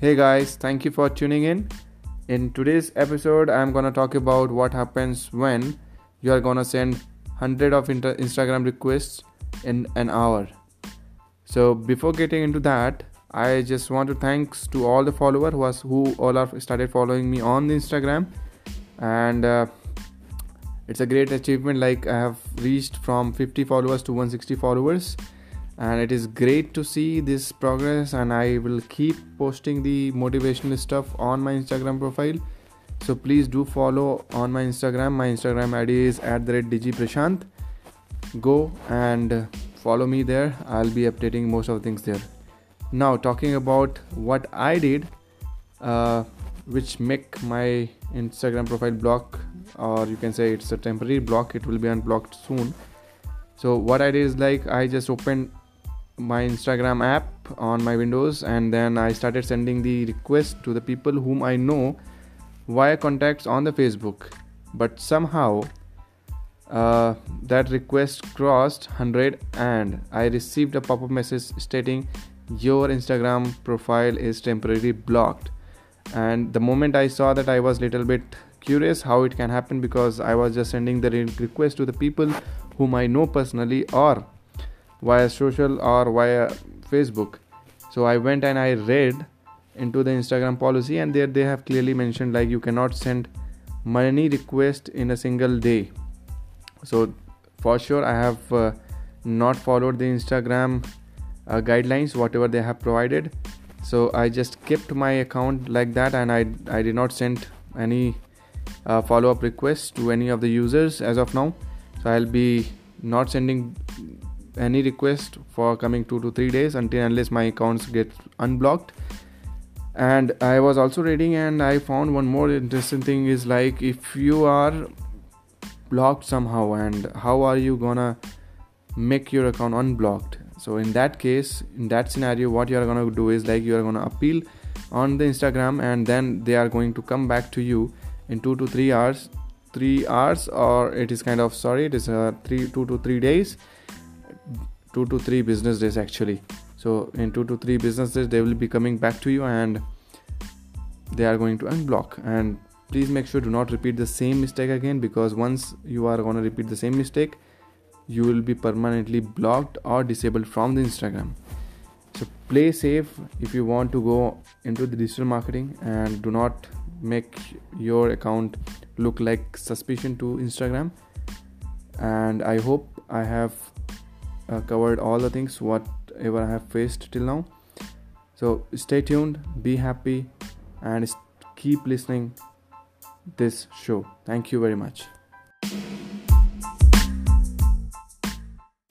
Hey guys, thank you for tuning in. In today's episode, I'm gonna talk about what happens when you are gonna send hundred of inter- Instagram requests in an hour. So before getting into that, I just want to thanks to all the followers who was who all have started following me on the Instagram, and uh, it's a great achievement. Like I have reached from 50 followers to 160 followers and it is great to see this progress and i will keep posting the motivational stuff on my instagram profile. So please do follow on my instagram. My instagram id is at the red digi prashant. Go and follow me there. I'll be updating most of the things there. Now talking about what i did uh, which make my instagram profile block or you can say it's a temporary block. It will be unblocked soon. So what i did is like i just opened my Instagram app on my Windows and then I started sending the request to the people whom I know via contacts on the Facebook. But somehow uh, that request crossed 100 and I received a pop up message stating your Instagram profile is temporarily blocked. And the moment I saw that, I was little bit curious how it can happen because I was just sending the request to the people whom I know personally or via social or via facebook. So i went and i read into the instagram policy and there they have clearly mentioned like you cannot send money request in a single day. So for sure i have uh, not followed the instagram uh, guidelines whatever they have provided. So i just kept my account like that and i i did not send any uh, follow up requests to any of the users as of now. So i'll be not sending any request for coming two to three days until unless my accounts get unblocked. And i was also reading and i found one more interesting thing is like if you are blocked somehow and how are you gonna make your account unblocked? So in that case in that scenario what you are gonna do is like you are gonna appeal on the instagram and then they are going to come back to you in two to three hours three hours or it is kind of sorry it is uh, three two to three days two to three business days actually. So in two to three business days they will be coming back to you and they are going to unblock. And please make sure do not repeat the same mistake again because once you are going to repeat the same mistake you will be permanently blocked or disabled from the instagram. So play safe if you want to go into the digital marketing and do not make your account look like suspicion to instagram. And i hope i have uh, covered all the things whatever I have faced till now. So stay tuned, be happy, and keep listening this show. Thank you very much.